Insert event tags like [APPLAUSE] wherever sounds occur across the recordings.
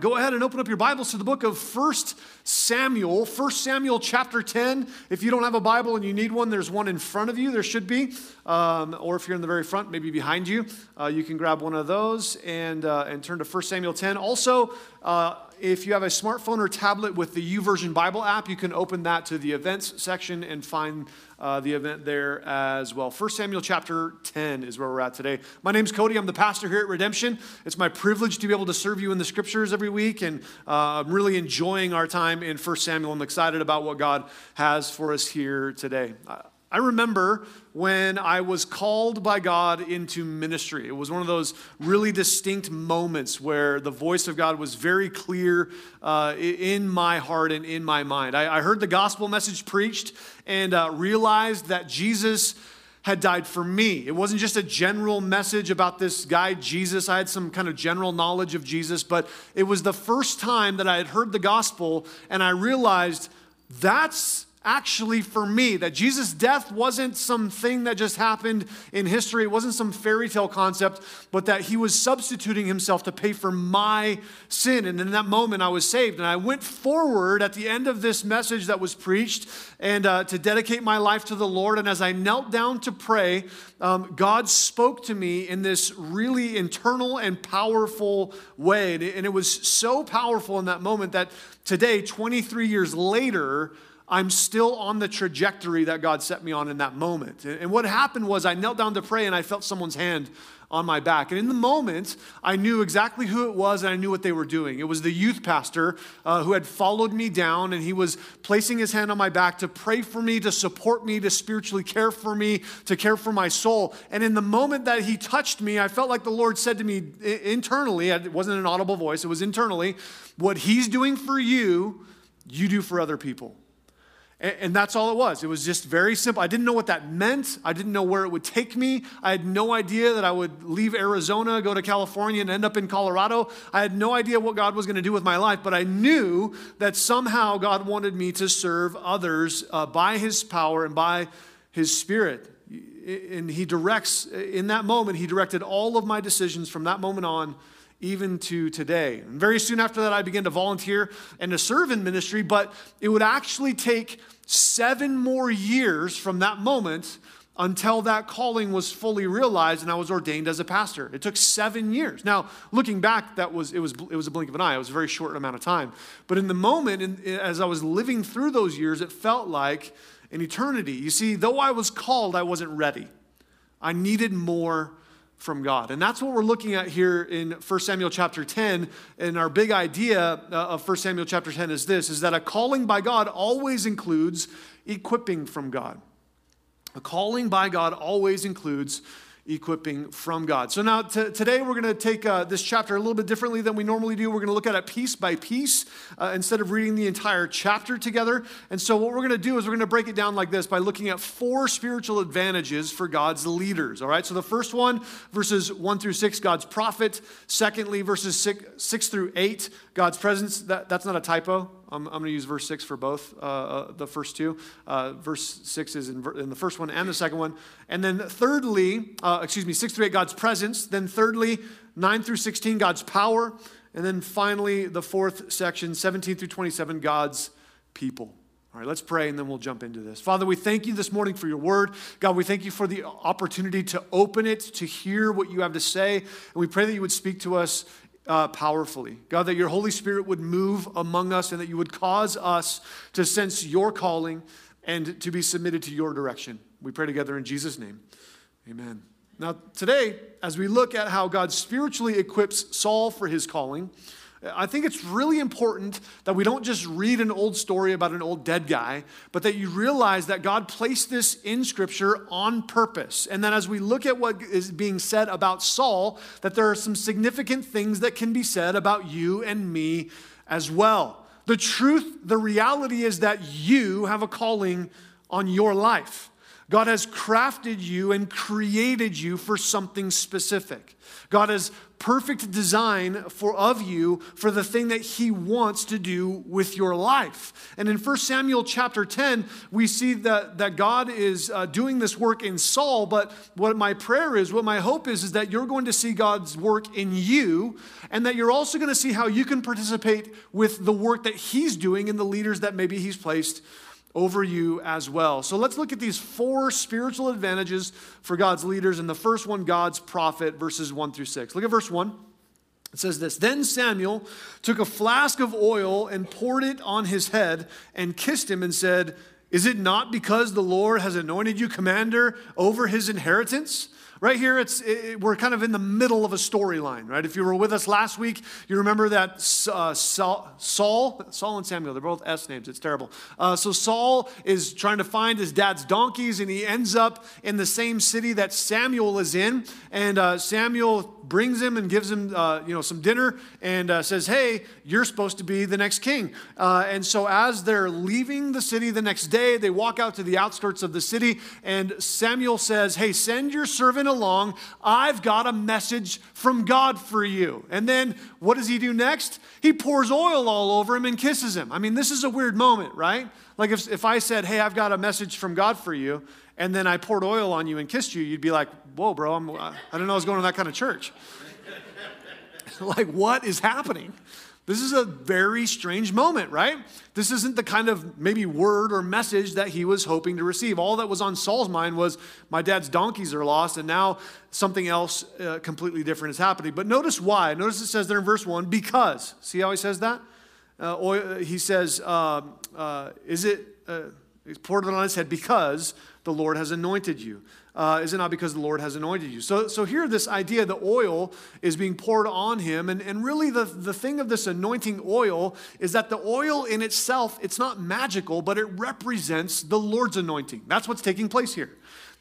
go ahead and open up your Bibles to the book of 1 Samuel, 1 Samuel chapter 10. If you don't have a Bible and you need one, there's one in front of you, there should be. Um, or if you're in the very front, maybe behind you, uh, you can grab one of those and, uh, and turn to 1 Samuel 10. Also, uh, if you have a smartphone or tablet with the YouVersion Bible app, you can open that to the events section and find uh, the event there as well. 1 Samuel chapter 10 is where we're at today. My name's Cody. I'm the pastor here at Redemption. It's my privilege to be able to serve you in the scriptures every week, and uh, I'm really enjoying our time in 1 Samuel. I'm excited about what God has for us here today. I remember when I was called by God into ministry. It was one of those really distinct moments where the voice of God was very clear uh, in my heart and in my mind. I, I heard the gospel message preached and uh, realized that Jesus had died for me. It wasn't just a general message about this guy, Jesus. I had some kind of general knowledge of Jesus, but it was the first time that I had heard the gospel and I realized that's actually for me. That Jesus' death wasn't something that just happened in history, it wasn't some fairy tale concept, but that he was substituting himself to pay for my sin. And in that moment, I was saved. And I went forward at the end of this message that was preached and uh, to dedicate my life to the Lord. And as I knelt down to pray, um, God spoke to me in this really internal and powerful way. And it, and it was so powerful in that moment that today, 23 years later, I'm still on the trajectory that God set me on in that moment. And what happened was I knelt down to pray and I felt someone's hand on my back. And in the moment, I knew exactly who it was and I knew what they were doing. It was the youth pastor uh, who had followed me down and he was placing his hand on my back to pray for me, to support me, to spiritually care for me, to care for my soul. And in the moment that he touched me, I felt like the Lord said to me internally, it wasn't an audible voice, it was internally, what he's doing for you, you do for other people. And, that's all it was. It was just very simple. I didn't know what that meant. I didn't know where it would take me. I had no idea that I would leave Arizona, go to California, and end up in Colorado. I had no idea what God was going to do with my life, but I knew that somehow God wanted me to serve others uh, by His power and by His Spirit. And He directs, in that moment, He directed all of my decisions from that moment on even to today. And very soon after that, I began to volunteer and to serve in ministry, but it would actually take seven more years from that moment until that calling was fully realized and I was ordained as a pastor. It took seven years. Now, looking back, that was it was it was a blink of an eye. It was a very short amount of time. But in the moment, in, as I was living through those years, it felt like an eternity. You see, though I was called, I wasn't ready. I needed more from God. And that's what we're looking at here in 1 Samuel chapter 10. And our big idea uh, of 1 Samuel chapter 10 is this is that a calling by God always includes equipping from God. A calling by God always includes equipping from God. So now t- today we're going to take uh, this chapter a little bit differently than we normally do. We're going to look at it piece by piece uh, instead of reading the entire chapter together. And so what we're going to do is we're going to break it down like this by looking at four spiritual advantages for God's leaders. All right. So the first one, verses one through six, God's prophet. Secondly, verses six, six through eight, God's presence. That, that's not a typo. I'm, I'm going to use verse 6 for both, uh, uh, the first two. Uh, verse 6 is in, in, the first one and the second one. And then, thirdly, uh, excuse me, 6 through 8, God's presence. Then, thirdly, 9 through 16, God's power. And then finally, the fourth section, 17 through 27, God's people. All right, let's pray and then we'll jump into this. Father, we thank you this morning for your word. God, we thank you for the opportunity to open it, to hear what you have to say. And we pray that you would speak to us uh, powerfully. God, that your Holy Spirit would move among us and that you would cause us to sense your calling and to be submitted to your direction. We pray together in Jesus' name. Amen. Now, today, as we look at how God spiritually equips Saul for his calling, I think it's really important that we don't just read an old story about an old dead guy, but that you realize that God placed this in Scripture on purpose. And that as we look at what is being said about Saul, that there are some significant things that can be said about you and me as well. The truth, the reality is that you have a calling on your life. God has crafted you and created you for something specific. God has perfect design for of you for the thing that he wants to do with your life. And in 1 Samuel chapter 10, we see that, that God is uh, doing this work in Saul, but what my prayer is, what my hope is, is that you're going to see God's work in you, and that you're also going to see how you can participate with the work that he's doing in the leaders that maybe he's placed over you as well. So let's look at these four spiritual advantages for God's leaders. And the first one, God's prophet, verses 1 through 6. Look at verse 1. It says this Then Samuel took a flask of oil and poured it on his head and kissed him and said, Is it not because the Lord has anointed you commander over his inheritance? Right here, it's, it, we're kind of in the middle of a storyline, right? If you were with us last week, you remember that uh, Saul, Saul, and Samuel, they're both S names, it's terrible. Uh, so Saul is trying to find his dad's donkeys, and he ends up in the same city that Samuel is in. And uh, Samuel brings him and gives him, uh, you know, some dinner and uh, says, hey, you're supposed to be the next king. Uh, and so as they're leaving the city the next day, they walk out to the outskirts of the city, and Samuel says, hey, send your servant along. I've got a message from God for you. And then what does he do next? He pours oil all over him and kisses him. I mean, this is a weird moment, right? Like if, if I said, hey, I've got a message from God for you, and then I poured oil on you and kissed you, you'd be like, whoa, bro, I'm, I didn't know I was going to that kind of church. [LAUGHS] like, what is happening? This is a very strange moment, right? This isn't the kind of maybe word or message that he was hoping to receive. All that was on Saul's mind was, my dad's donkeys are lost, and now something else uh, completely different is happening. But notice why. Notice it says there in verse 1 because. See how he says that? Uh, oil, he says, uh, uh Is it, uh, he's poured it on his head because the Lord has anointed you. Uh, is it not because the Lord has anointed you? So, so here, this idea, the oil is being poured on him. And, and really, the, the thing of this anointing oil is that the oil in itself, it's not magical, but it represents the Lord's anointing. That's what's taking place here.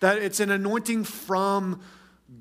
That it's an anointing from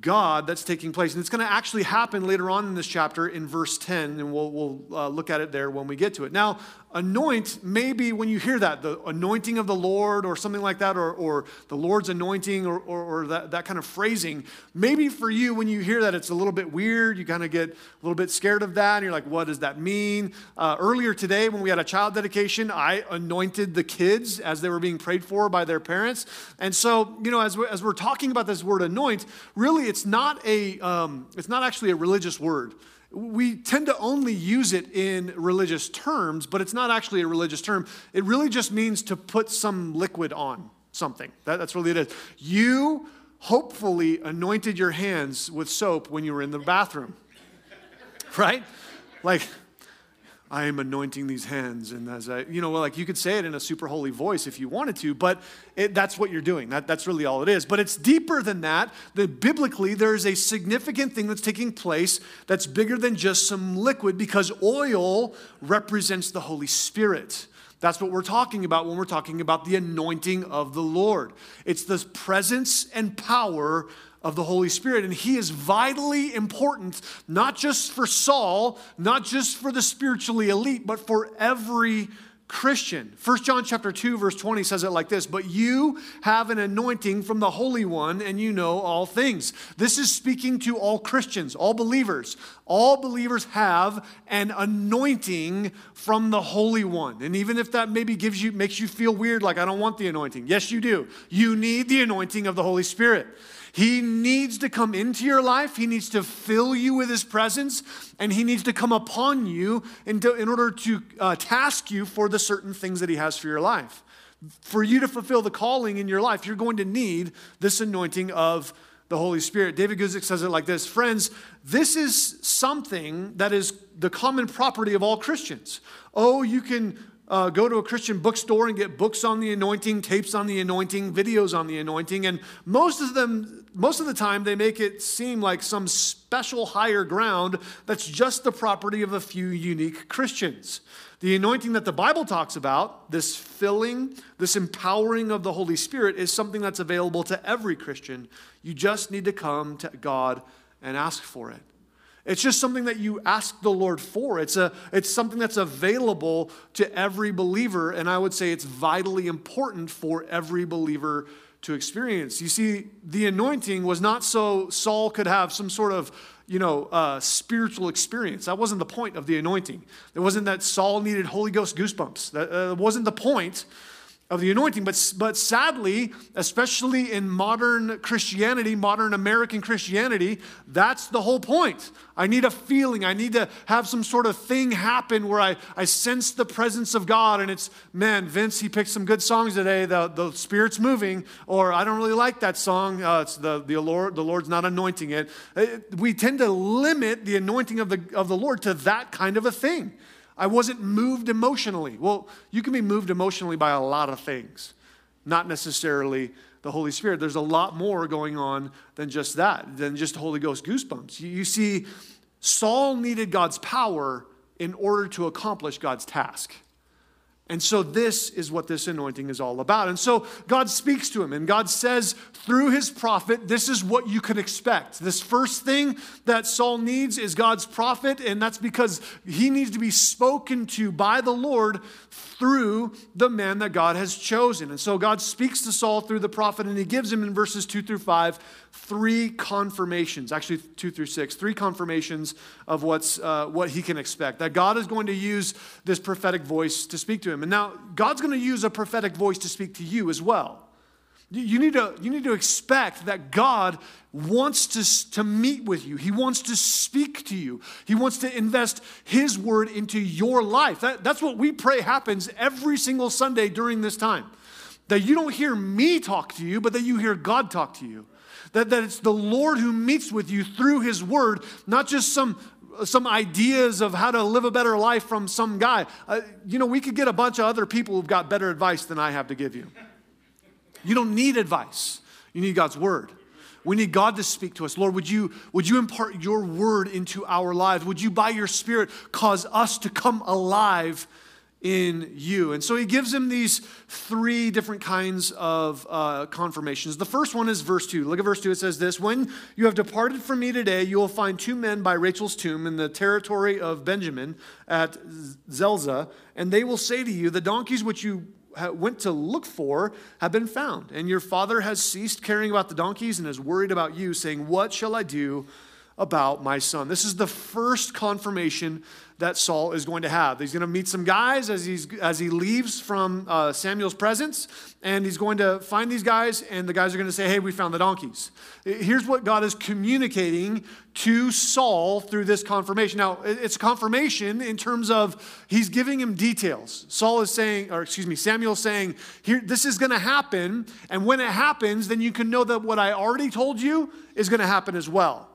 God that's taking place. And it's going to actually happen later on in this chapter in verse 10, and we'll, we'll uh, look at it there when we get to it. Now, anoint, maybe when you hear that, the anointing of the Lord or something like that, or, or the Lord's anointing or, or, or, that, that kind of phrasing, maybe for you, when you hear that, it's a little bit weird. You kind of get a little bit scared of that, and you're like, what does that mean? Uh, earlier today, when we had a child dedication, I anointed the kids as they were being prayed for by their parents. And so, you know, as we're, as we're talking about this word anoint, really it's not a, um, it's not actually a religious word we tend to only use it in religious terms, but it's not actually a religious term. It really just means to put some liquid on something. That, that's really it is. You hopefully anointed your hands with soap when you were in the bathroom, [LAUGHS] right? Like, I am anointing these hands. And as I, you know, like you could say it in a super holy voice if you wanted to, but it, that's what you're doing. That, that's really all it is. But it's deeper than that. That biblically, there's a significant thing that's taking place that's bigger than just some liquid because oil represents the Holy Spirit. That's what we're talking about when we're talking about the anointing of the Lord. It's the presence and power of the Holy Spirit. And he is vitally important, not just for Saul, not just for the spiritually elite, but for every Christian. 1 John chapter 2 verse 20 says it like this, "But you have an anointing from the Holy One and you know all things." This is speaking to all Christians, all believers. All believers have an anointing from the Holy One. And even if that maybe gives you makes you feel weird like I don't want the anointing. Yes, you do. You need the anointing of the Holy Spirit. He needs to come into your life. He needs to fill you with His presence, and He needs to come upon you in, to, in order to uh, task you for the certain things that He has for your life. For you to fulfill the calling in your life, you're going to need this anointing of the Holy Spirit. David Guzik says it like this Friends, this is something that is the common property of all Christians. Oh, you can uh, go to a Christian bookstore and get books on the anointing, tapes on the anointing, videos on the anointing, and most of them, most of the time, they make it seem like some special higher ground that's just the property of a few unique Christians. The anointing that the Bible talks about, this filling, this empowering of the Holy Spirit, is something that's available to every Christian. You just need to come to God and ask for it. It's just something that you ask the Lord for. It's, a, it's something that's available to every believer, and I would say it's vitally important for every believer to experience. You see, the anointing was not so Saul could have some sort of you know, uh, spiritual experience. That wasn't the point of the anointing. It wasn't that Saul needed Holy Ghost goosebumps. That uh, wasn't the point of the anointing. But, but sadly, especially in modern Christianity, modern American Christianity, that's the whole point. I need a feeling. I need to have some sort of thing happen where I, I sense the presence of God. And it's, man, Vince, he picked some good songs today. The, the Spirit's moving. Or I don't really like that song. Uh, it's the, the, Lord, the Lord's not anointing it. Uh, we tend to limit the anointing of the, of the Lord to that kind of a thing. I wasn't moved emotionally. Well, you can be moved emotionally by a lot of things, not necessarily the Holy Spirit. There's a lot more going on than just that, than just the Holy Ghost goosebumps. You, see, Saul needed God's power in order to accomplish God's task. And so, this is what this anointing is all about. And so, God speaks to him, and God says through his prophet, This is what you can expect. This first thing that Saul needs is God's prophet, and that's because he needs to be spoken to by the Lord through the man that God has chosen. And so, God speaks to Saul through the prophet, and he gives him in verses two through five three confirmations, actually two through six, three confirmations of what's, uh, what he can expect. That God is going to use this prophetic voice to speak to him. And now God's going to use a prophetic voice to speak to you as well. You need to, you need to expect that God wants to, to meet with you. He wants to speak to you. He wants to invest His word into your life. That, that's what we pray happens every single Sunday during this time. That you don't hear me talk to you, but that you hear God talk to you. That, that it's the Lord who meets with you through His Word, not just some, some ideas of how to live a better life from some guy. Uh, you know, we could get a bunch of other people who've got better advice than I have to give you. You don't need advice, you need God's Word. We need God to speak to us. Lord, would you, would you impart your word into our lives? Would you, by your Spirit, cause us to come alive in you. And so he gives him these three different kinds of uh, confirmations. The first one is verse 2. Look at verse 2. It says this When you have departed from me today, you will find two men by Rachel's tomb in the territory of Benjamin at Zelzah, and they will say to you, The donkeys which you went to look for have been found, and your father has ceased caring about the donkeys and is worried about you, saying, What shall I do? About my son. This is the first confirmation that Saul is going to have. He's going to meet some guys as, he's, as he leaves from uh, Samuel's presence, and he's going to find these guys, and the guys are going to say, Hey, we found the donkeys. Here's what God is communicating to Saul through this confirmation. Now, it's confirmation in terms of he's giving him details. Saul is saying, or excuse me, Samuel saying, Here, this is going to happen, and when it happens, then you can know that what I already told you is going to happen as well.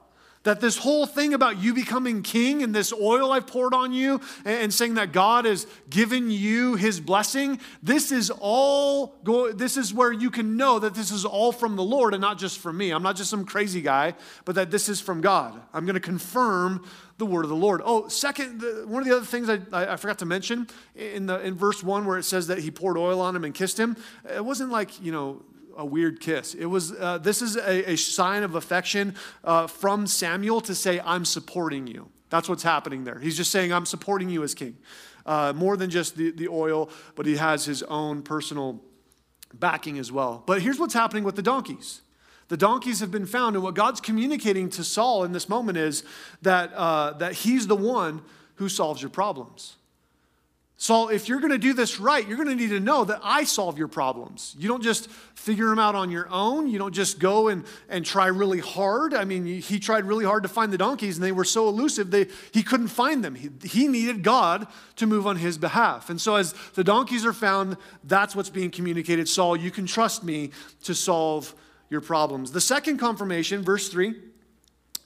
That this whole thing about you becoming king and this oil I've poured on you and saying that God has given you his blessing, this is all, go, this is where you can know that this is all from the Lord and not just from me. I'm not just some crazy guy, but that this is from God. I'm going to confirm the word of the Lord. Oh, second, the, one of the other things I, I, forgot to mention in, the, in verse 1 where it says that he poured oil on him and kissed him, it wasn't like, you know, a weird kiss. It was, uh, this is a, a, sign of affection uh, from Samuel to say, I'm supporting you. That's what's happening there. He's just saying, I'm supporting you as king. Uh, more than just the, the oil, but he has his own personal backing as well. But here's what's happening with the donkeys. The donkeys have been found, and what God's communicating to Saul in this moment is that, uh, that he's the one who solves your problems. Saul, if you're going to do this right, you're going to need to know that I solve your problems. You don't just figure them out on your own. You don't just go and, and try really hard. I mean, he tried really hard to find the donkeys, and they were so elusive, they, he couldn't find them. He, he needed God to move on his behalf. And so, as the donkeys are found, that's what's being communicated. Saul, you can trust me to solve your problems. The second confirmation, verse 3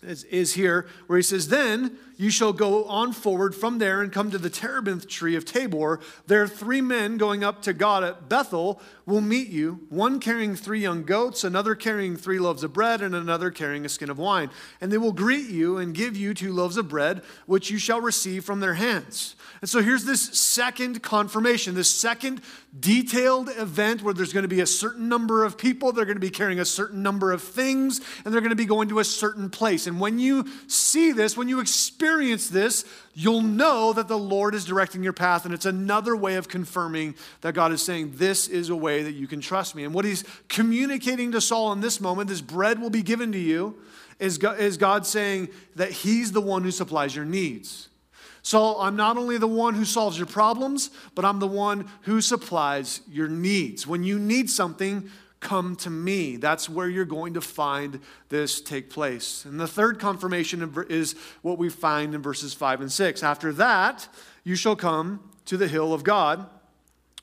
is, is here, where he says, Then you shall go on forward from there and come to the terebinth tree of Tabor. There three men going up to God at Bethel will meet you, one carrying three young goats, another carrying three loaves of bread, and another carrying a skin of wine. And they will greet you and give you two loaves of bread, which you shall receive from their hands. And so here's this second confirmation, this second detailed event where there's going to be a certain number of people, they're going to be carrying a certain number of things, and they're going to be going to a certain place. And when you see this, when you experience experience this, you'll know that the Lord is directing your path. And it's another way of confirming that God is saying, This is a way that you can trust me. And what he's communicating to Saul in this moment, this bread will be given to you, is God, is God saying that he's the one who supplies your needs. So I'm not only the one who solves your problems, but I'm the one who supplies your needs. When you need something, come to me. That's where you're going to find this take place. And the third confirmation is what we find in verses 5 and 6. After that, you shall come to the hill of God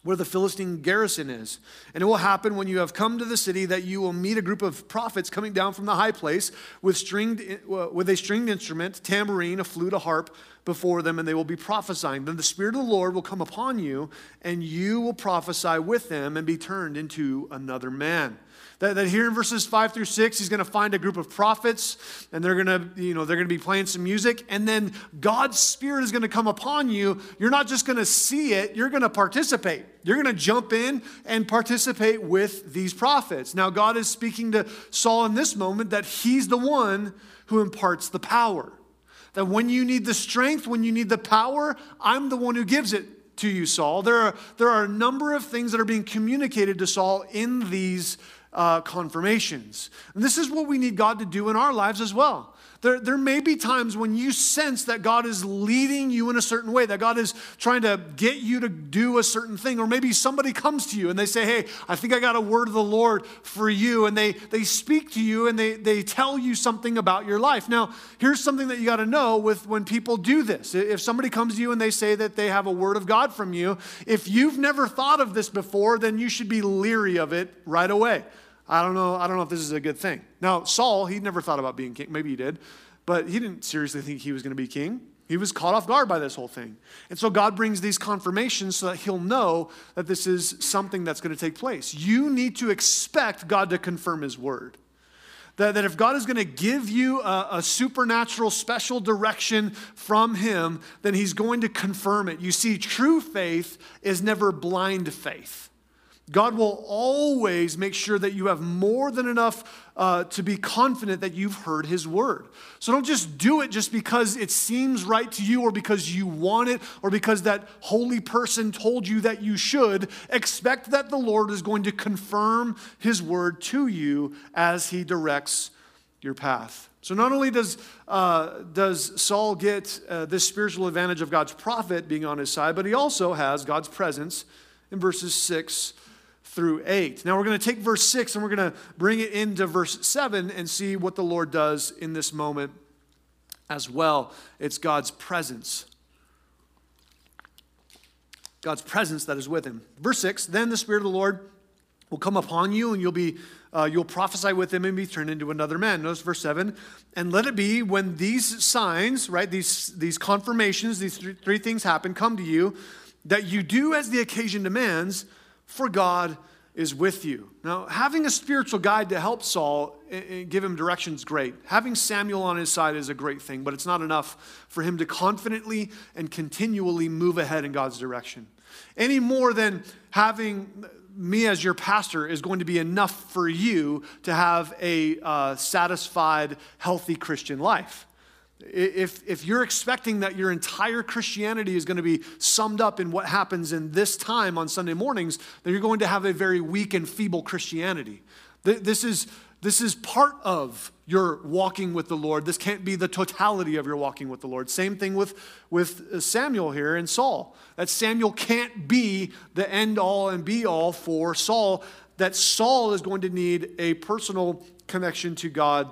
where the Philistine garrison is. And it will happen when you have come to the city that you will meet a group of prophets coming down from the high place with, stringed, uh, with a stringed instrument, tambourine, a flute, a harp before them, and they will be prophesying. Then the Spirit of the Lord will come upon you, and you will prophesy with them and be turned into another man. That, that here in verses five through six, he's going to find a group of prophets, and they're going to, you know, they're going to be playing some music, and then God's Spirit is going to come upon you. You're not just going to see it; you're going to participate. You're going to jump in and participate with these prophets. Now, God is speaking to Saul in this moment that he's the one who imparts the power. That when you need the strength, when you need the power, I'm the one who gives it to you, Saul. There are, there are a number of things that are being communicated to Saul in these uh, confirmations. And this is what we need God to do in our lives as well. There, there may be times when you sense that God is leading you in a certain way, that God is trying to get you to do a certain thing. Or maybe somebody comes to you and they say, Hey, I think I got a word of the Lord for you. And they, they speak to you and they, they tell you something about your life. Now, here's something that you got to know with when people do this. If somebody comes to you and they say that they have a word of God from you, if you've never thought of this before, then you should be leery of it right away. I don't know. I don't know if this is a good thing. Now, Saul, he never thought about being king. Maybe he did, but he didn't seriously think he was going to be king. He was caught off guard by this whole thing. And so God brings these confirmations so that he'll know that this is something that's going to take place. You need to expect God to confirm his word. That, that if God is going to give you a, a supernatural, special direction from him, then he's going to confirm it. You see, true faith is never blind faith. God will always make sure that you have more than enough uh, to be confident that you've heard His word. So don't just do it just because it seems right to you or because you want it or because that holy person told you that you should. Expect that the Lord is going to confirm His word to you as He directs your path. So not only does, uh, does Saul get uh, this spiritual advantage of God's prophet being on his side, but he also has God's presence in verses 6 through 8. Now we're going to take verse 6 and we're going to bring it into verse 7 and see what the Lord does in this moment as well. It's God's presence. God's presence that is with him. Verse 6 Then the Spirit of the Lord will come upon you and you'll be uh, you'll prophesy with him and be turned into another man notice verse 7 and let it be when these signs right these these confirmations these three, three things happen come to you that you do as the occasion demands for God is with you. Now, having a spiritual guide to help Saul and give him direction is great. Having Samuel on his side is a great thing, but it's not enough for him to confidently and continually move ahead in God's direction. Any more than having me as your pastor is going to be enough for you to have a uh, satisfied, healthy Christian life. If, if you're expecting that your entire Christianity is going to be summed up in what happens in this time on Sunday mornings, then you're going to have a very weak and feeble Christianity. This is, this is part of your walking with the Lord. This can't be the totality of your walking with the Lord. Same thing with, with uh, Samuel here and Saul. That Samuel can't be the end all and be all for Saul. That Saul is going to need a personal connection to God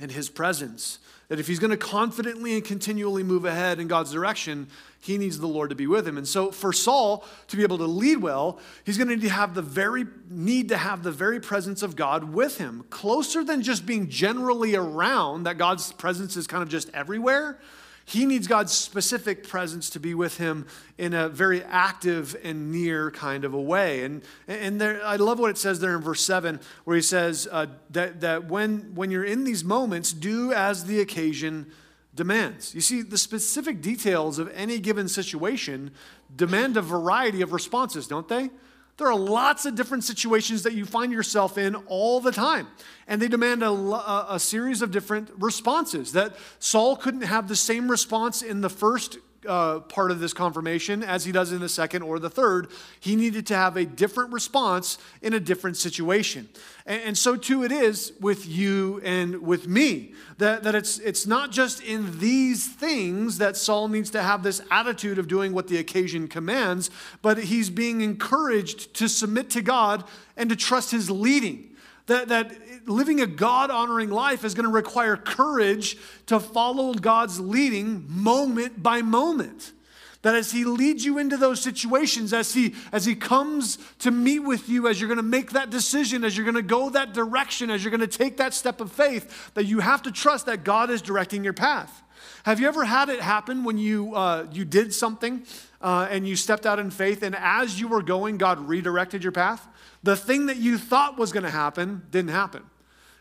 and his presence. That if he's going to confidently and continually move ahead in God's direction, he needs the Lord to be with him. And so for Saul to be able to lead well, he's going to need to have the very need to have the very presence of God with him, closer than just being generally around that God's presence is kind of just everywhere. He needs God's specific presence to be with him in a very active and near kind of a way. And, and there, I love what it says there in verse 7, where he says uh, that, that when, when you're in these moments, do as the occasion demands. You see, the specific details of any given situation demand a variety of responses, don't they? There are lots of different situations that you find yourself in all the time, and they demand a, a, a, series of different responses. That Saul couldn't have the same response in the first uh, part of this confirmation as he does in the second or the third. He needed to have a different response in a different situation. And, and so too it is with you and with me. That, that it's, it's not just in these things that Saul needs to have this attitude of doing what the occasion commands, but he's being encouraged to submit to God and to trust his leading. That, that living a God honoring life is going to require courage to follow God's leading moment by moment. That as He leads you into those situations, as He, as he comes to meet with you, as you're going to make that decision, as you're going to go that direction, as you're going to take that step of faith, that you have to trust that God is directing your path. Have you ever had it happen when you, uh, you did something uh, and you stepped out in faith, and as you were going, God redirected your path? The thing that you thought was going to happen didn't happen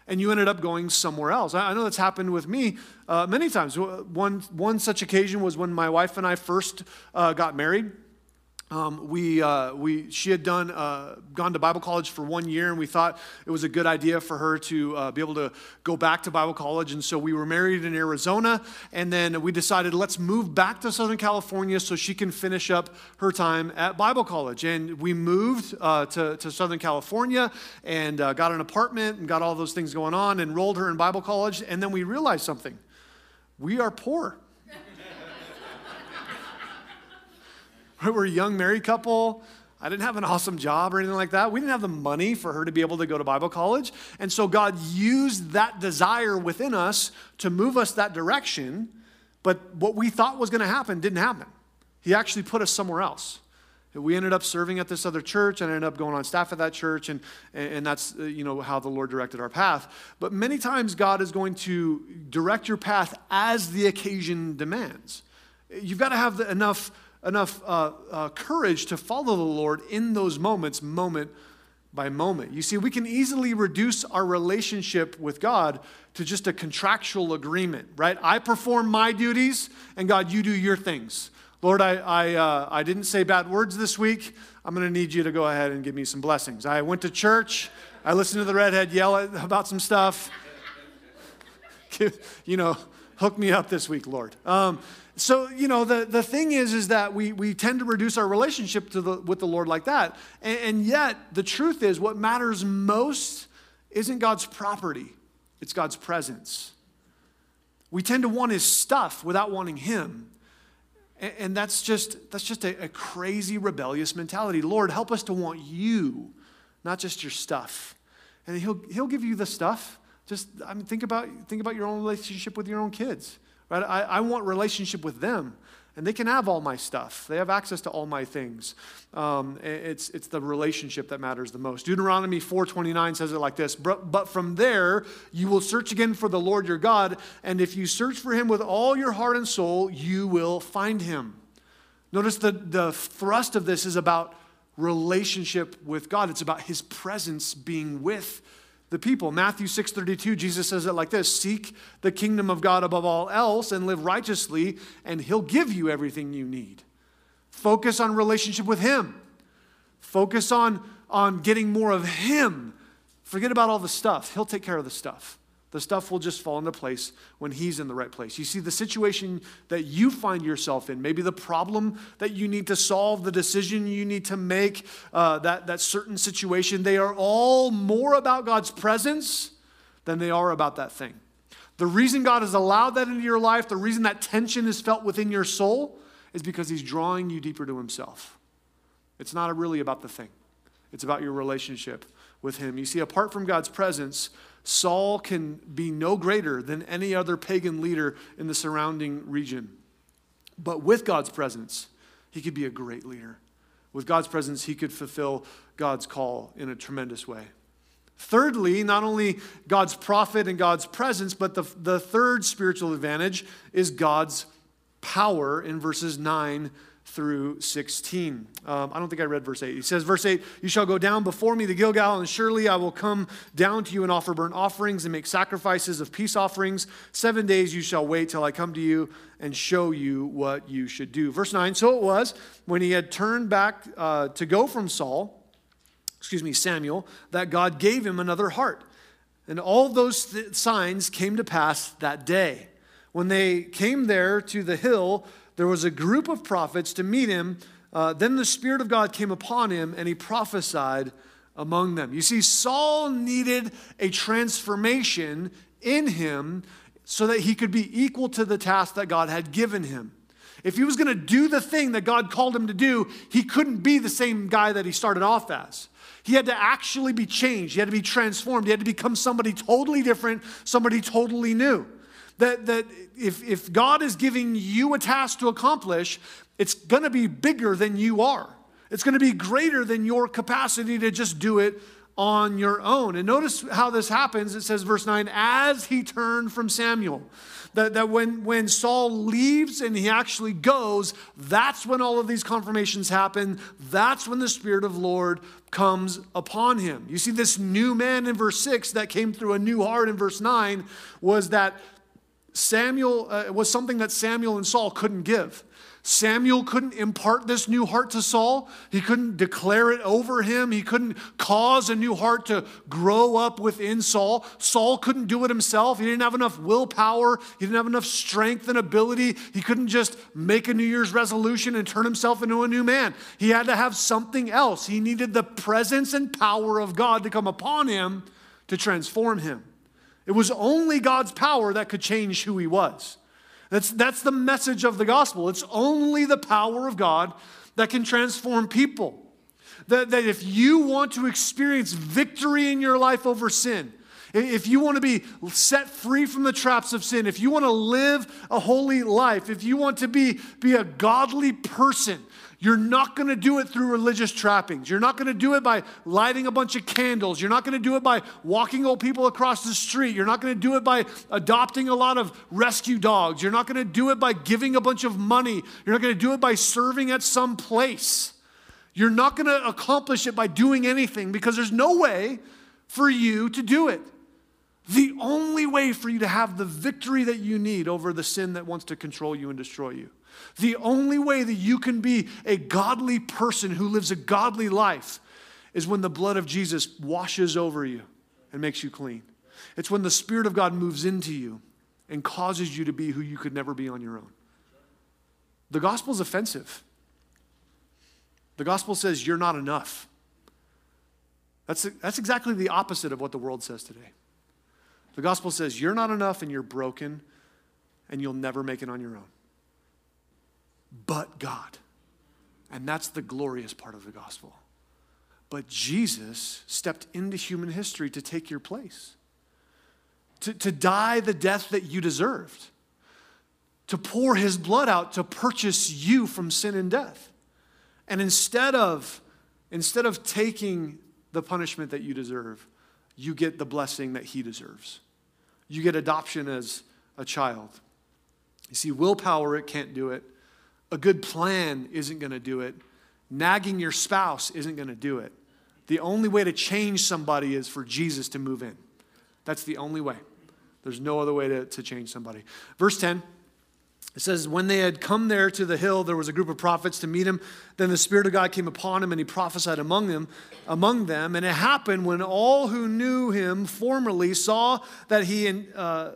and you ended up going somewhere else. I know that's happened with me uh, many times. One, one such occasion was when my wife and I first uh, got married. Um, we, uh, we, she had done, uh, gone to Bible college for one year, and we thought it was a good idea for her to uh, be able to go back to Bible college. And so we were married in Arizona, and then we decided let's move back to Southern California so she can finish up her time at Bible college. And we moved uh, to, to Southern California and uh, got an apartment and got all those things going on, enrolled her in Bible college, and then we realized something we are poor. [LAUGHS] We're a young married couple. I didn't have an awesome job or anything like that. We didn't have the money for her to be able to go to Bible college. And so God used that desire within us to move us that direction. But what we thought was going to happen didn't happen. He actually put us somewhere else. We ended up serving at this other church and ended up going on staff at that church, and, and that's uh, you know, how the Lord directed our path. But many times, God is going to direct your path as the occasion demands. You've got to have enough enough uh, uh, courage to follow the Lord in those moments, moment by moment. You see, we can easily reduce our relationship with God to just a contractual agreement, right? I perform my duties, and God, you do your things. Lord, I, I, uh, I didn't say bad words this week. I'm going to need you to go ahead and give me some blessings. I went to church. I listened to the redhead yell about some stuff. [LAUGHS] you know, hook me up this week, Lord. Um, so, you know, the, the thing is, is that we, we tend to reduce our relationship to the, with the Lord like that. And, and yet, the truth is, what matters most isn't God's property, it's God's presence. We tend to want his stuff without wanting him. And, and that's just, that's just a, a crazy, rebellious mentality. Lord, help us to want you, not just your stuff. And he'll, he'll give you the stuff. Just, I mean, think about, think about your own relationship with your own kids. Right? I, I want relationship with them. And they can have all my stuff. They have access to all my things. Um, it's, it's the relationship that matters the most. Deuteronomy 4.29 says it like this, But from there you will search again for the Lord your God, and if you search for him with all your heart and soul, you will find him. Notice the, the thrust of this is about relationship with God. It's about his presence being with the people. Matthew 6:32 Jesus says it like this, seek the kingdom of God above all else and live righteously and he'll give you everything you need. Focus on relationship with him. Focus on on getting more of him. Forget about all the stuff. He'll take care of the stuff. The stuff will just fall into place when He's in the right place. You see, the situation that you find yourself in, maybe the problem that you need to solve, the decision you need to make, uh, that, that certain situation, they are all more about God's presence than they are about that thing. The reason God has allowed that into your life, the reason that tension is felt within your soul, is because He's drawing you deeper to Himself. It's not really about the thing, it's about your relationship with Him. You see, apart from God's presence, Saul can be no greater than any other pagan leader in the surrounding region. But with God's presence, he could be a great leader. With God's presence, he could fulfill God's call in a tremendous way. Thirdly, not only God's prophet and God's presence, but the, the third spiritual advantage is God's power in verses 9 through 16. Um, I don't think I read verse 8. He says, verse 8, You shall go down before me to Gilgal, and surely I will come down to you and offer burnt offerings and make sacrifices of peace offerings. Seven days you shall wait till I come to you and show you what you should do. Verse 9, So it was when he had turned back uh, to go from Saul excuse me, Samuel, that God gave him another heart. And all those th- signs came to pass that day. When they came there to the hill, there was a group of prophets to meet him. Uh, then the Spirit of God came upon him, and he prophesied among them. You see, Saul needed a transformation in him so that he could be equal to the task that God had given him. If he was going to do the thing that God called him to do, he couldn't be the same guy that he started off as. He had to actually be changed. He had to be transformed. He had to become somebody totally different, somebody totally new. That, that if, if God is giving you a task to accomplish, it's going to be bigger than you are. It's going to be greater than your capacity to just do it on your own. And notice how this happens. It says, verse 9, as he turned from Samuel. That, that when, when Saul leaves and he actually goes, that's when all of these confirmations happen. That's when the Spirit of Lord comes upon him. You see, this new man in verse 6 that came through a new heart in verse 9 was that Samuel uh, was something that Samuel and Saul couldn't give. Samuel couldn't impart this new heart to Saul. He couldn't declare it over him. He couldn't cause a new heart to grow up within Saul. Saul couldn't do it himself. He didn't have enough willpower. He didn't have enough strength and ability. He couldn't just make a New Year's resolution and turn himself into a new man. He had to have something else. He needed the presence and power of God to come upon him to transform him. It was only God's power that could change who he was. That's, that's the message of the gospel. It's only the power of God that can transform people. That, that if you want to experience victory in your life over sin, if you want to be set free from the traps of sin, if you want to live a holy life, if you want to be, be a godly person, you're not going to do it through religious trappings. You're not going to do it by lighting a bunch of candles. You're not going to do it by walking old people across the street. You're not going to do it by adopting a lot of rescue dogs. You're not going to do it by giving a bunch of money. You're not going to do it by serving at some place. You're not going to accomplish it by doing anything because there's no way for you to do it. The only way for you to have the victory that you need over the sin that wants to control you and destroy you the only way that you can be a godly person who lives a godly life is when the blood of Jesus washes over you and makes you clean. It's when the Spirit of God moves into you and causes you to be who you could never be on your own. The gospel is offensive. The gospel says you're not enough. That's, that's exactly the opposite of what the world says today. The gospel says you're not enough and you're broken and you'll never make it on your own but God. And that's the glorious part of the gospel. But Jesus stepped into human history to take your place, to, to die the death that you deserved, to pour his blood out to purchase you from sin and death. And instead of, instead of taking the punishment that you deserve, you get the blessing that he deserves. You get adoption as a child. You see, willpower, it can't do it. A good plan isn't going to do it. Nagging your spouse isn't going to do it. The only way to change somebody is for Jesus to move in. That's the only way. There's no other way to, to change somebody. Verse 10. It says, When they had come there to the hill, there was a group of prophets to meet him. Then the Spirit of God came upon him, and he prophesied among them, among them. And it happened when all who knew him formerly saw that he uh,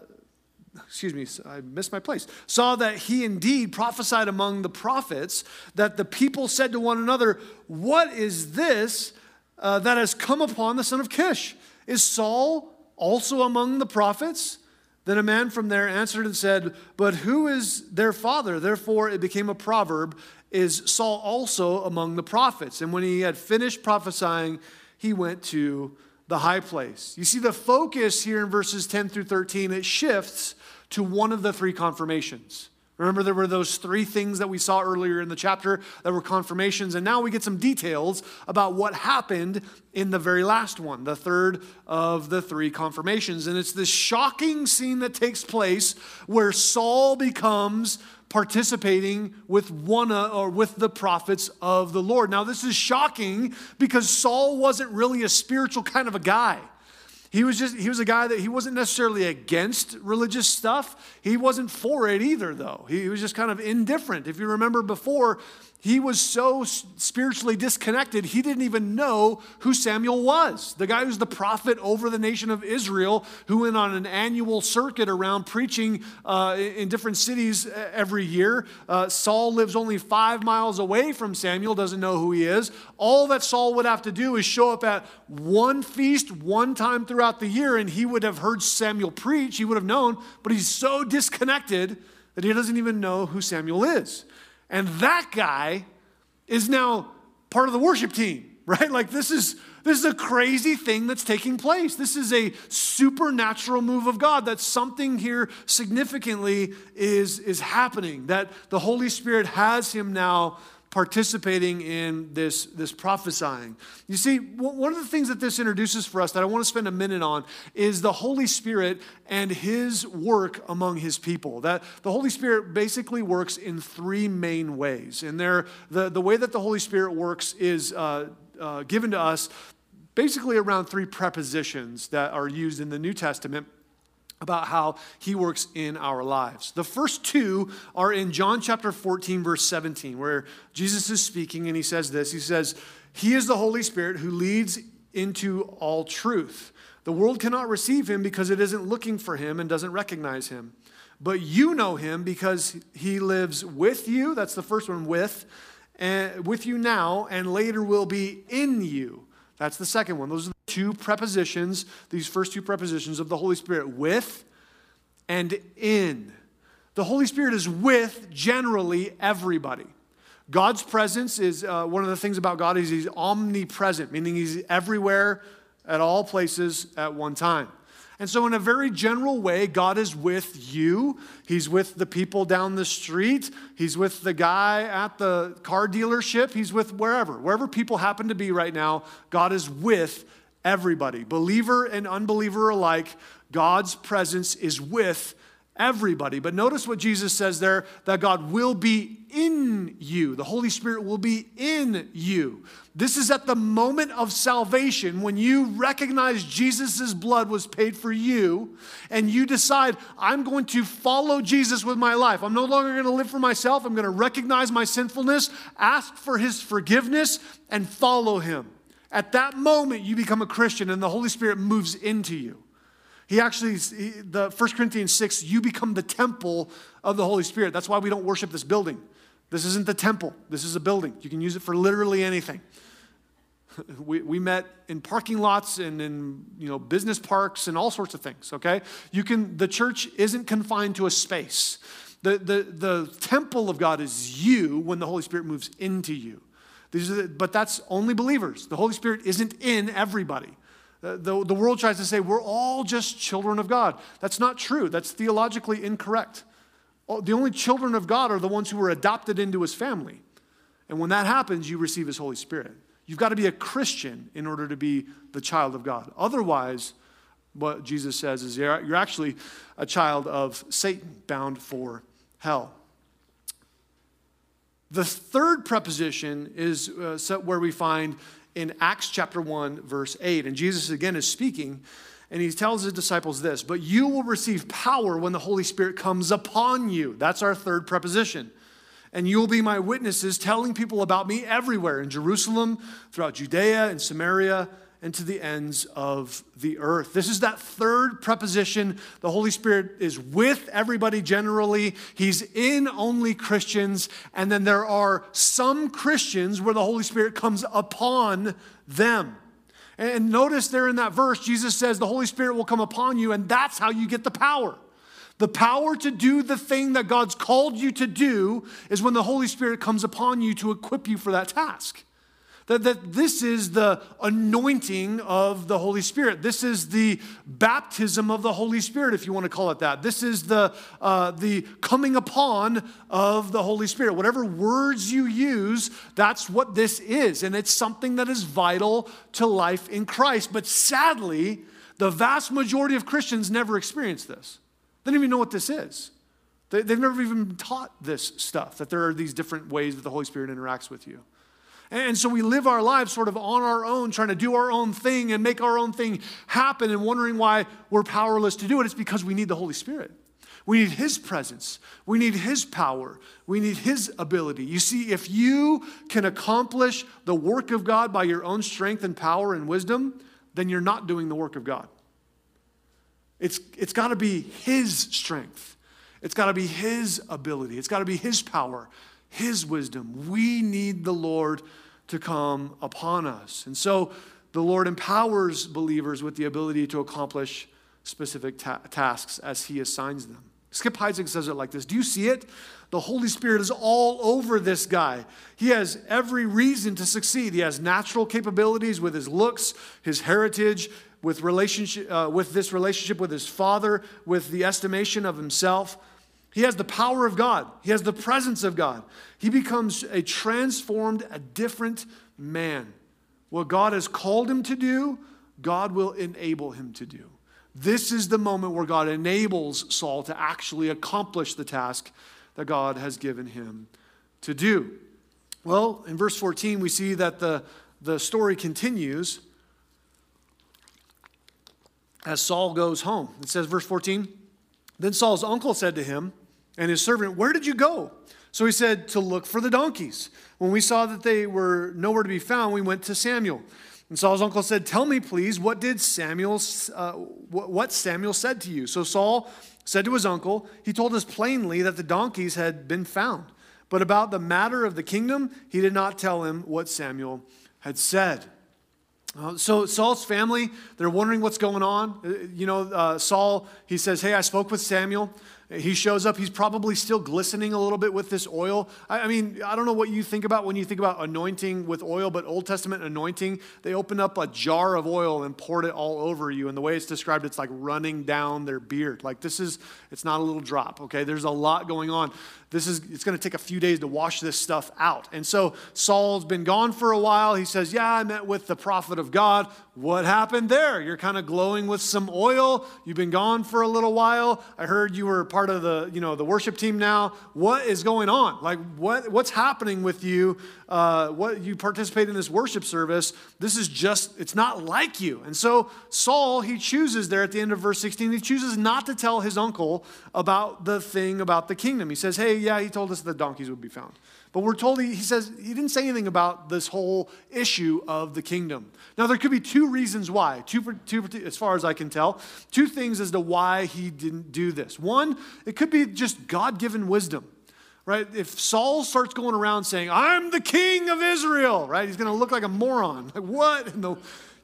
excuse me, I missed my place, saw that he indeed prophesied among the prophets, that the people said to one another, What is this uh, that has come upon the son of Kish? Is Saul also among the prophets? Then a man from there answered and said, But who is their father? Therefore it became a proverb, Is Saul also among the prophets? And when he had finished prophesying, he went to the high place. You see, the focus here in verses 10 through 13, it shifts to one of the three confirmations. Remember, there were those three things that we saw earlier in the chapter that were confirmations, and now we get some details about what happened in the very last one, the third of the three confirmations. And it's this shocking scene that takes place where Saul becomes participating with one uh, or with the prophets of the Lord. Now, this is shocking because Saul wasn't really a spiritual kind of a guy. He was just he was a guy that he wasn't necessarily against religious stuff. He wasn't for it either though. He was just kind of indifferent. If you remember before, he was so spiritually disconnected, he didn't even know who Samuel was. The guy who's the prophet over the nation of Israel, who went on an annual circuit around preaching uh, in different cities every year. Uh, Saul lives only five miles away from Samuel, doesn't know who he is. All that Saul would have to do is show up at one feast one time throughout the year, and he would have heard Samuel preach. He would have known, but he's so disconnected that he doesn't even know who Samuel is. And that guy is now part of the worship team, [LAUGHS] right? Like this is this is a crazy thing that's taking place. This is a supernatural move of God that something here significantly is is happening that the Holy Spirit has him now participating in this, this prophesying. You see, one of the things that this introduces for us that I want to spend a minute on is the Holy Spirit and his work among his people. That the Holy Spirit basically works in three main ways. And there, the, the way that the Holy Spirit works is uh, uh, given to us basically around three prepositions that are used in the New Testament about how he works in our lives. The first two are in John chapter 14, verse 17, where Jesus is speaking and he says this He says, He is the Holy Spirit who leads into all truth. The world cannot receive him because it isn't looking for him and doesn't recognize him. But you know him because he lives with you. That's the first one, with, and with you now, and later will be in you. That's the second one. Those are two prepositions, these first two prepositions of the Holy Spirit with and in. The Holy Spirit is with generally everybody. God's presence is uh, one of the things about God is he's omnipresent, meaning he's everywhere at all places at one time. And so, in a very general way, God is with you. He's with the people down the street. He's with the guy at the car dealership. He's with wherever. Wherever people happen to be right now, God is with everybody. Believer and unbeliever alike, God's presence is with everybody. But notice what Jesus says there that God will be in you. The Holy Spirit will be in you. This is at the moment of salvation when you recognize Jesus' blood was paid for you and you decide, I'm going to follow Jesus with my life. I'm no longer going to live for myself. I'm going to recognize my sinfulness, ask for his forgiveness, and follow him. At that moment, you become a Christian and the Holy Spirit moves into you. He actually, he, the 1 Corinthians 6, you become the temple of the Holy Spirit. That's why we don't worship this building. This isn't the temple, this is a building. You can use it for literally anything. [LAUGHS] We, we met in parking lots and in you know, business parks and all sorts of things, okay? You can, the church isn't confined to a space. The, the, the temple of God is you when the Holy Spirit moves into you. The, but that's only believers. The Holy Spirit isn't in everybody. Uh, the, the world tries to say we're all just children of God. That's not true. That's theologically incorrect. The only children of God are the ones who were adopted into his family. And when that happens, you receive his Holy Spirit. You've got to be a Christian in order to be the child of God. Otherwise, what Jesus says is you're actually a child of Satan bound for hell. The third preposition is uh, where we find in Acts chapter 1, verse 8. And Jesus again is speaking, and he tells his disciples this But you will receive power when the Holy Spirit comes upon you. That's our third preposition. And you will be my witnesses, telling people about me everywhere in Jerusalem, throughout Judea and Samaria and to the ends of the earth. This is that third preposition. The Holy Spirit is with everybody generally, He's in only Christians. And then there are some Christians where the Holy Spirit comes upon them. And notice there in that verse, Jesus says the Holy Spirit will come upon you, and that's how you get the power. The power to do the thing that God's called you to do is when the Holy Spirit comes upon you to equip you for that task. That, that this is the anointing of the Holy Spirit. This is the baptism of the Holy Spirit, if you want to call it that. This is the, uh, the coming upon of the Holy Spirit. Whatever words you use, that's what this is. And it's something that is vital to life in Christ. But sadly, the vast majority of Christians never experience this. They don't even know what this is. They, have never even been taught this stuff, that there are these different ways that the Holy Spirit interacts with you. And so we live our lives sort of on our own, trying to do our own thing and make our own thing happen and wondering why we're powerless to do it. It's because we need the Holy Spirit. We need His presence. We need His power. We need His ability. You see, if you can accomplish the work of God by your own strength and power and wisdom, then you're not doing the work of God. It's, it's got to be His strength, it's got to be His ability, it's got to be His power, His wisdom. We need the Lord to come upon us. And so the Lord empowers believers with the ability to accomplish specific ta- tasks as He assigns them. Skip Heitzig says it like this Do you see it? The Holy Spirit is all over this guy. He has every reason to succeed. He has natural capabilities with his looks, his heritage, with, relationship, uh, with this relationship with his father, with the estimation of himself. He has the power of God, he has the presence of God. He becomes a transformed, a different man. What God has called him to do, God will enable him to do. This is the moment where God enables Saul to actually accomplish the task that God has given him to do. Well, in verse 14, we see that the, the story continues as Saul goes home. It says, verse 14, then Saul's uncle said to him and his servant, Where did you go? So he said, To look for the donkeys. When we saw that they were nowhere to be found, we went to Samuel. And Saul's uncle said, Tell me, please, what did Samuel, uh, what Samuel said to you? So Saul said to his uncle, He told us plainly that the donkeys had been found. But about the matter of the kingdom, he did not tell him what Samuel had said. Uh, so Saul's family, they're wondering what's going on. Uh, you know, uh, Saul, he says, Hey, I spoke with Samuel. He shows up. He's probably still glistening a little bit with this oil. I, I, mean, I don't know what you think about when you think about anointing with oil, but Old Testament anointing, they open up a jar of oil and poured it all over you. And the way it's described, it's like running down their beard. Like this is, it's not a little drop, okay? There's a lot going on. This is, it's going to take a few days to wash this stuff out. And so Saul's been gone for a while. He says, Yeah, I met with the prophet of God. What happened there? You're kind of glowing with some oil. You've been gone for a little while. I heard you were part of the, you know, the worship team now. What is going on? Like, what, what's happening with you? Uh, what you participate in this worship service? This is just, it's not like you. And so Saul, he chooses there at the end of verse 16, he chooses not to tell his uncle about the thing about the kingdom. He says, Hey, yeah, he told us that the donkeys would be found. But we're told he, he says he didn't say anything about this whole issue of the kingdom. Now, there could be two reasons why, two, two, as far as I can tell, two things as to why he didn't do this. One, it could be just God given wisdom right? If Saul starts going around saying, I'm the king of Israel, right? He's going to look like a moron. [LAUGHS] Like, what in the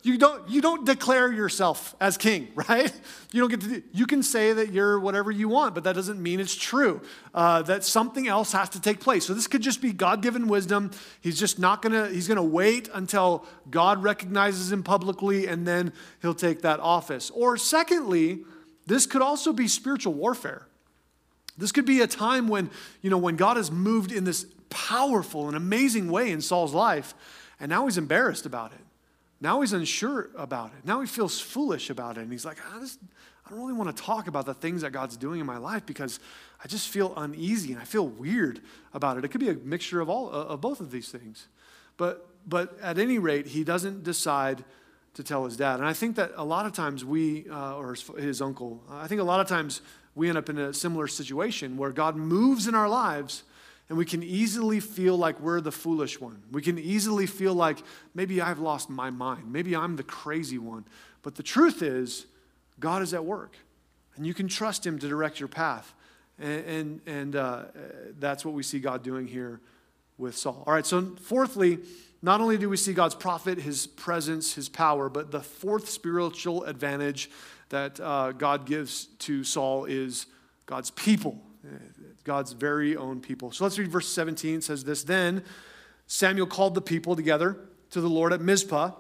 you don't, you don't declare yourself as king, [LAUGHS] right? You don't get to, you can say that you're whatever you want, but that doesn't mean it's true. Uh, that something else has to take place. So this could just be God given wisdom. He's just not gonna, he's gonna wait until God recognizes him publicly and then he'll take that office. Or secondly, this could also be spiritual warfare. This could be a time when, you know, when God has moved in this powerful and amazing way in Saul's life, and now he's embarrassed about it. Now he's unsure about it. Now he feels foolish about it. And he's like, I, just, I don't really want to talk about the things that God's doing in my life because I just feel uneasy and I feel weird about it. It could be a mixture of, all, of both of these things. But, but at any rate, he doesn't decide to tell his dad. And I think that a lot of times we, uh, or his, his uncle, I think a lot of times we end up in a similar situation where God moves in our lives and we can easily feel like we're the foolish one. We can easily feel like maybe I've lost my mind. Maybe I'm the crazy one. But the truth is, God is at work. And you can trust Him to direct your path. And, and, and uh, that's what we see God doing here with Saul. All right, so fourthly, not only do we see God's prophet, His presence, His power, but the fourth spiritual advantage that uh, God gives to Saul is God's people. God's very own people. So let's read verse 17. It says this Then Samuel called the people together to the Lord at Mizpah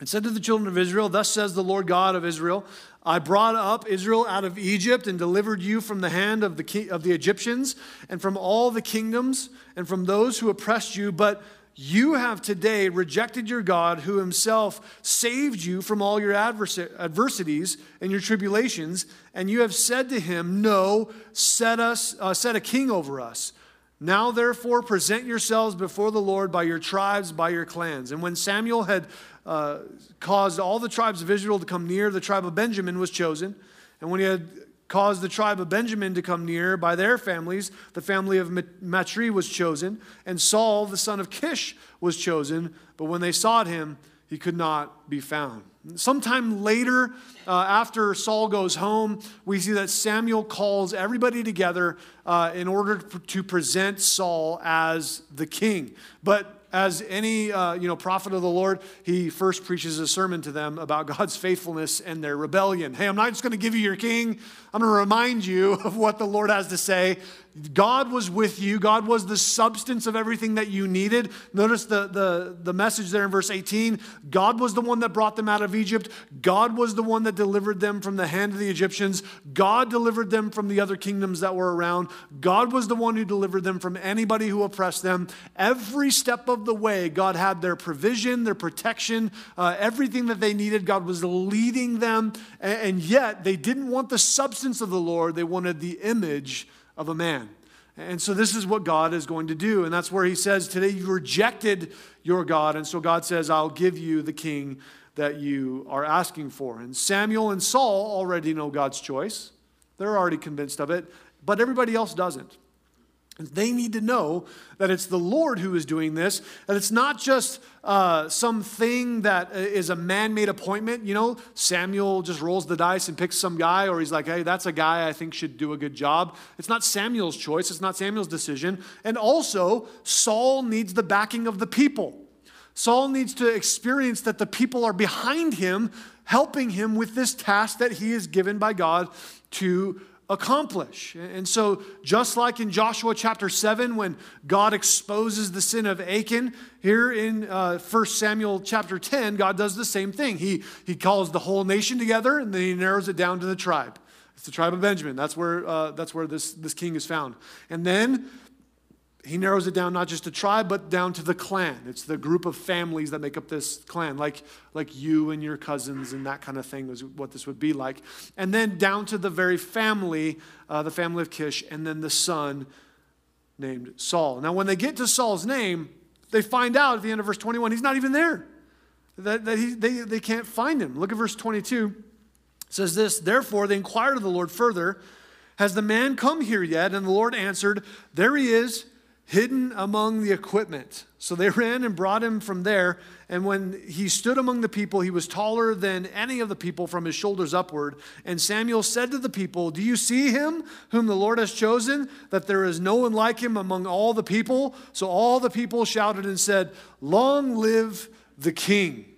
and said to the children of Israel, Thus says the Lord God of Israel, I brought up Israel out of Egypt and delivered you from the hand of the, of the Egyptians and from all the kingdoms and from those who oppressed you. But you have today rejected your God who himself saved you from all your adversities and your tribulations, and you have said to him, No, set, us, uh, set a king over us. Now, therefore, present yourselves before the Lord by your tribes, by your clans. And when Samuel had uh, caused all the tribes of Israel to come near, the tribe of Benjamin was chosen. And when he had caused the tribe of Benjamin to come near by their families. The family of Matri was chosen, and Saul, the son of Kish, was chosen. But when they sought him, he could not be found. Sometime later, uh, after Saul goes home, we see that Samuel calls everybody together uh, in order to present Saul as the king. But as any uh, you know prophet of the Lord, he first preaches a sermon to them about God's faithfulness and their rebellion. Hey, I'm not just going to give you your king. I'm going to remind you [LAUGHS] of what the Lord has to say God was with you. God was the substance of everything that you needed. Notice the, the, the message there in verse 18. God was the one that brought them out of Egypt. God was the one that delivered them from the hand of the Egyptians. God delivered them from the other kingdoms that were around. God was the one who delivered them from anybody who oppressed them. Every step of the way, God had their provision, their protection, uh, everything that they needed. God was leading them. And, and yet, they didn't want the substance of the Lord, they wanted the image of a man. And so this is what God is going to do. And that's where he says, Today you rejected your God. And so God says, I'll give you the king that you are asking for. And Samuel and Saul already know God's choice, they're already convinced of it, but everybody else doesn't. They need to know that it's the Lord who is doing this, that it's not just uh, something that is a man made appointment. You know, Samuel just rolls the dice and picks some guy, or he's like, hey, that's a guy I think should do a good job. It's not Samuel's choice, it's not Samuel's decision. And also, Saul needs the backing of the people. Saul needs to experience that the people are behind him, helping him with this task that he is given by God to accomplish. And so, just like in Joshua chapter 7, when God exposes the sin of Achan, here in uh, 1 Samuel chapter 10, God does the same thing. He, he calls the whole nation together and then he narrows it down to the tribe. It's the tribe of Benjamin. That's where, uh, that's where this, this king is found. And then he narrows it down not just to tribe, but down to the clan. It's the group of families that make up this clan, like, like you and your cousins and that kind of thing is what this would be like. And then down to the very family, uh, the family of Kish, and then the son named Saul. Now, when they get to Saul's name, they find out at the end of verse 21 he's not even there, that, that he, they, they can't find him. Look at verse 22. It says this Therefore, they inquired of the Lord further, Has the man come here yet? And the Lord answered, There he is hidden among the equipment. So they [LAUGHS] ran and brought him from there. And when he stood among the people, he was taller than any of the people from his shoulders upward. And Samuel said to the people, Do you see him whom the Lord has chosen? That there is no one like him among all the people? So all the people shouted and said, Long live the king.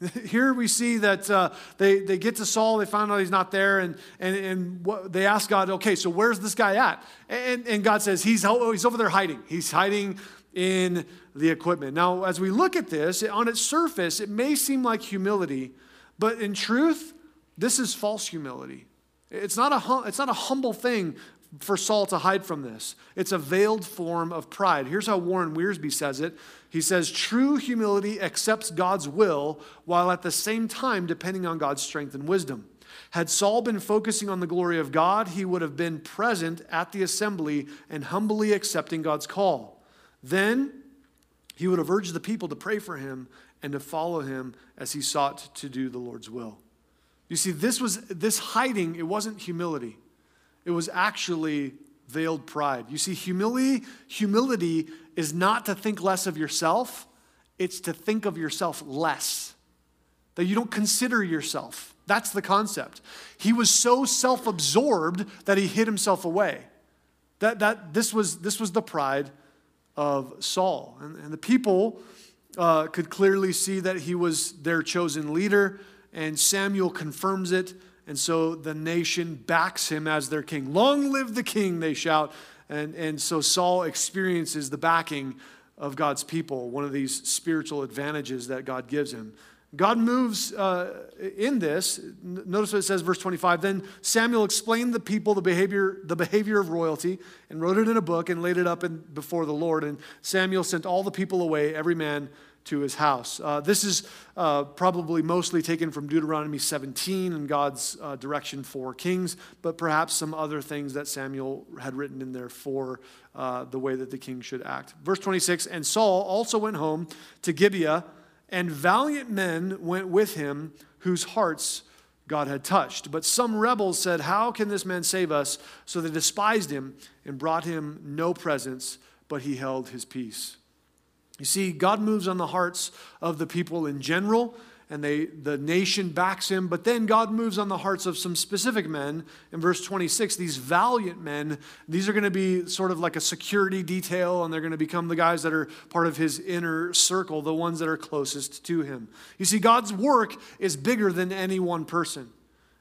[LAUGHS] Here we see that uh, they, they get to Saul, they find out he's not there, and, and, and what, they ask God, okay, so where's this guy at? And, and God says, he's, oh, he's over there hiding. He's hiding in the equipment. Now, as we look at this, on its surface, it may seem like humility, but in truth, this is false humility. It's not a, hum, it's not a humble thing for Saul to hide from this. It's a veiled form of pride. Here's how Warren Wiersbe says it he says, True humility accepts God's will while at the same time depending on God's strength and wisdom. Had Saul been focusing on the glory of God, he would have been present at the assembly and humbly accepting God's call. Then he would have urged the people to pray for him and to follow him as he sought to do the Lord's will. You see, this was this hiding, it wasn't humility. It was actually veiled pride. You see, humility, humility is not to think less of yourself, it's to think of yourself less. That you don't consider yourself. That's the concept. He was so self absorbed that he hid himself away. That, that this, was, this was the pride of Saul. And, and the people uh, could clearly see that he was their chosen leader, and Samuel confirms it. And so the nation backs him as their king. Long live the king, they shout. And, and so Saul experiences the backing of God's people, one of these spiritual advantages that God gives him. God moves uh, in this. Notice what it says, verse 25. Then Samuel explained the people the behavior, the behavior of royalty and wrote it in a book and laid it up in, before the Lord. And Samuel sent all the people away, every man to his house. Uh, this is uh, probably mostly taken from Deuteronomy 17 and God's uh, direction for kings, but perhaps some other things that Samuel had written in there for uh, the way that the king should act. Verse 26 And Saul also went home to Gibeah, and valiant men went with him whose hearts God had touched. But some rebels said, How can this man save us? So they despised him and brought him no presents, but he held his peace. You see, God moves on the hearts of the people in general, and they, the nation backs him. But then God moves on the hearts of some specific men. In verse 26, these valiant men, these are going to be sort of like a security detail, and they're going to become the guys that are part of his inner circle, the ones that are closest to him. You see, God's work is bigger than any one person.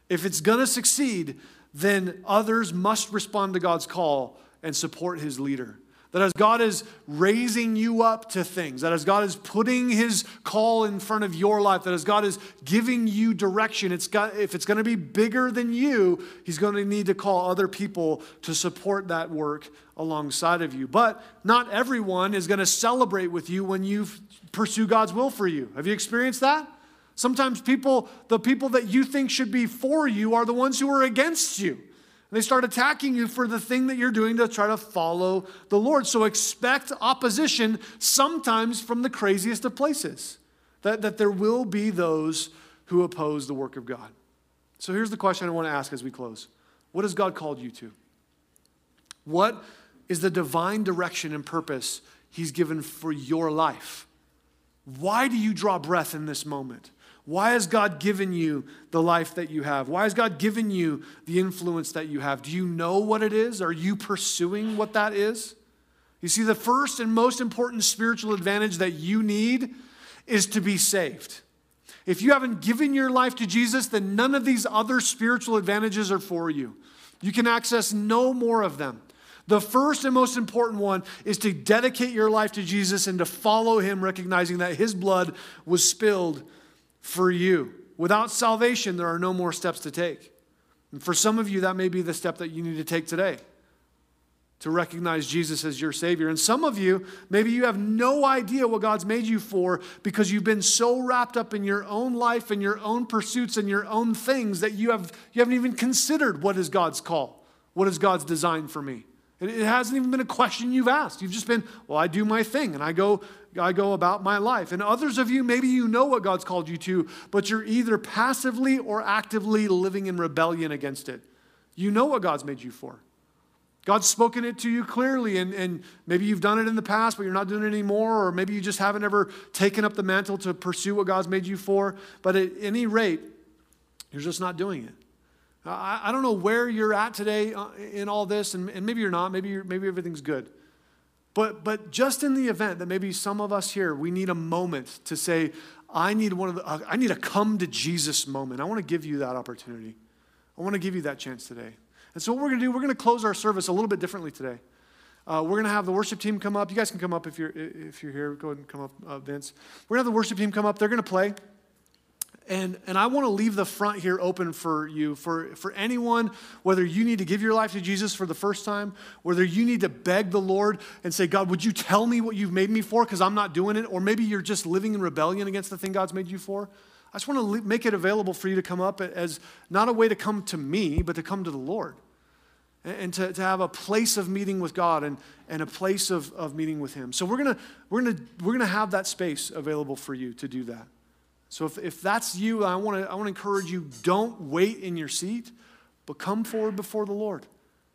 If it's going to succeed, then others must respond to God's call and support his leader. That as God is raising you up to things, that as God is putting his call in front of your life, that as God is giving you direction, it's got, if it's going to be bigger than you, he's going to need to call other people to support that work alongside of you. But not everyone is going to celebrate with you when you pursue God's will for you. Have you experienced that? Sometimes people, the people that you think should be for you, are the ones who are against you. They start attacking you for the thing that you're doing to try to follow the Lord. So expect opposition sometimes from the craziest of places. That, that there will be those who oppose the work of God. So here's the question I want to ask as we close What has God called you to? What is the divine direction and purpose He's given for your life? Why do you draw breath in this moment? Why has God given you the life that you have? Why has God given you the influence that you have? Do you know what it is? Are you pursuing what that is? You see, the first and most important spiritual advantage that you need is to be saved. If you haven't given your life to Jesus, then none of these other spiritual advantages are for you. You can access no more of them. The first and most important one is to dedicate your life to Jesus and to follow him, recognizing that his blood was spilled for you. Without salvation, there are no more steps to take. And for some of you, that may be the step that you need to take today to recognize Jesus as your Savior. And some of you, maybe you have no idea what God's made you for because you've been so wrapped up in your own life and your own pursuits and your own things that you, have, you haven't even considered what is God's call, what is God's design for me. It hasn't even been a question you've asked. You've just been, well, I do my thing and I go, I go about my life. And others of you, maybe you know what God's called you to, but you're either passively or actively living in rebellion against it. You know what God's made you for. God's spoken it to you clearly, and, and maybe you've done it in the past, but you're not doing it anymore, or maybe you just haven't ever taken up the mantle to pursue what God's made you for. But at any rate, you're just not doing it. I, I don't know where you're at today uh, in all this, and, and maybe you're not. Maybe, you're, maybe everything's good. But, but just in the event that maybe some of us here, we need a moment to say, I need one of the, uh, I need a come to Jesus moment. I want to give you that opportunity. I want to give you that chance today. And so what we're going to do, we're going to close our service a little bit differently today. Uh, we're going to have the worship team come up. You guys can come up if you're, if you're here. Go ahead and come up, uh, Vince. We're going to have the worship team come up. They're going to play. And, and I want to leave the front here open for you, for, for anyone, whether you need to give your life to Jesus for the first time, whether you need to beg the Lord and say, God, would you tell me what you've made me for because I'm not doing it? Or maybe you're just living in rebellion against the thing God's made you for. I just want to make it available for you to come up as not a way to come to me, but to come to the Lord and to, to have a place of meeting with God and, and a place of, of meeting with Him. So we're going to we're gonna, we're gonna have that space available for you to do that. So if, if that's you, I want to I want to encourage you don't wait in your seat, but come forward before the Lord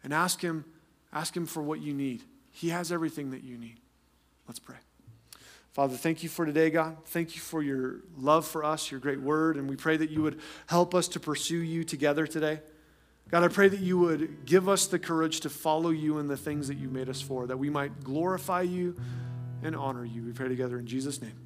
and ask him ask him for what you need. He has everything that you need. Let's pray. Father, thank you for today, God. Thank you for your love for us, your great word, and we pray that you would help us to pursue you together today. God, I pray that you would give us the courage to follow you in the things that you made us for, that we might glorify you and honor you. We pray together in Jesus' name.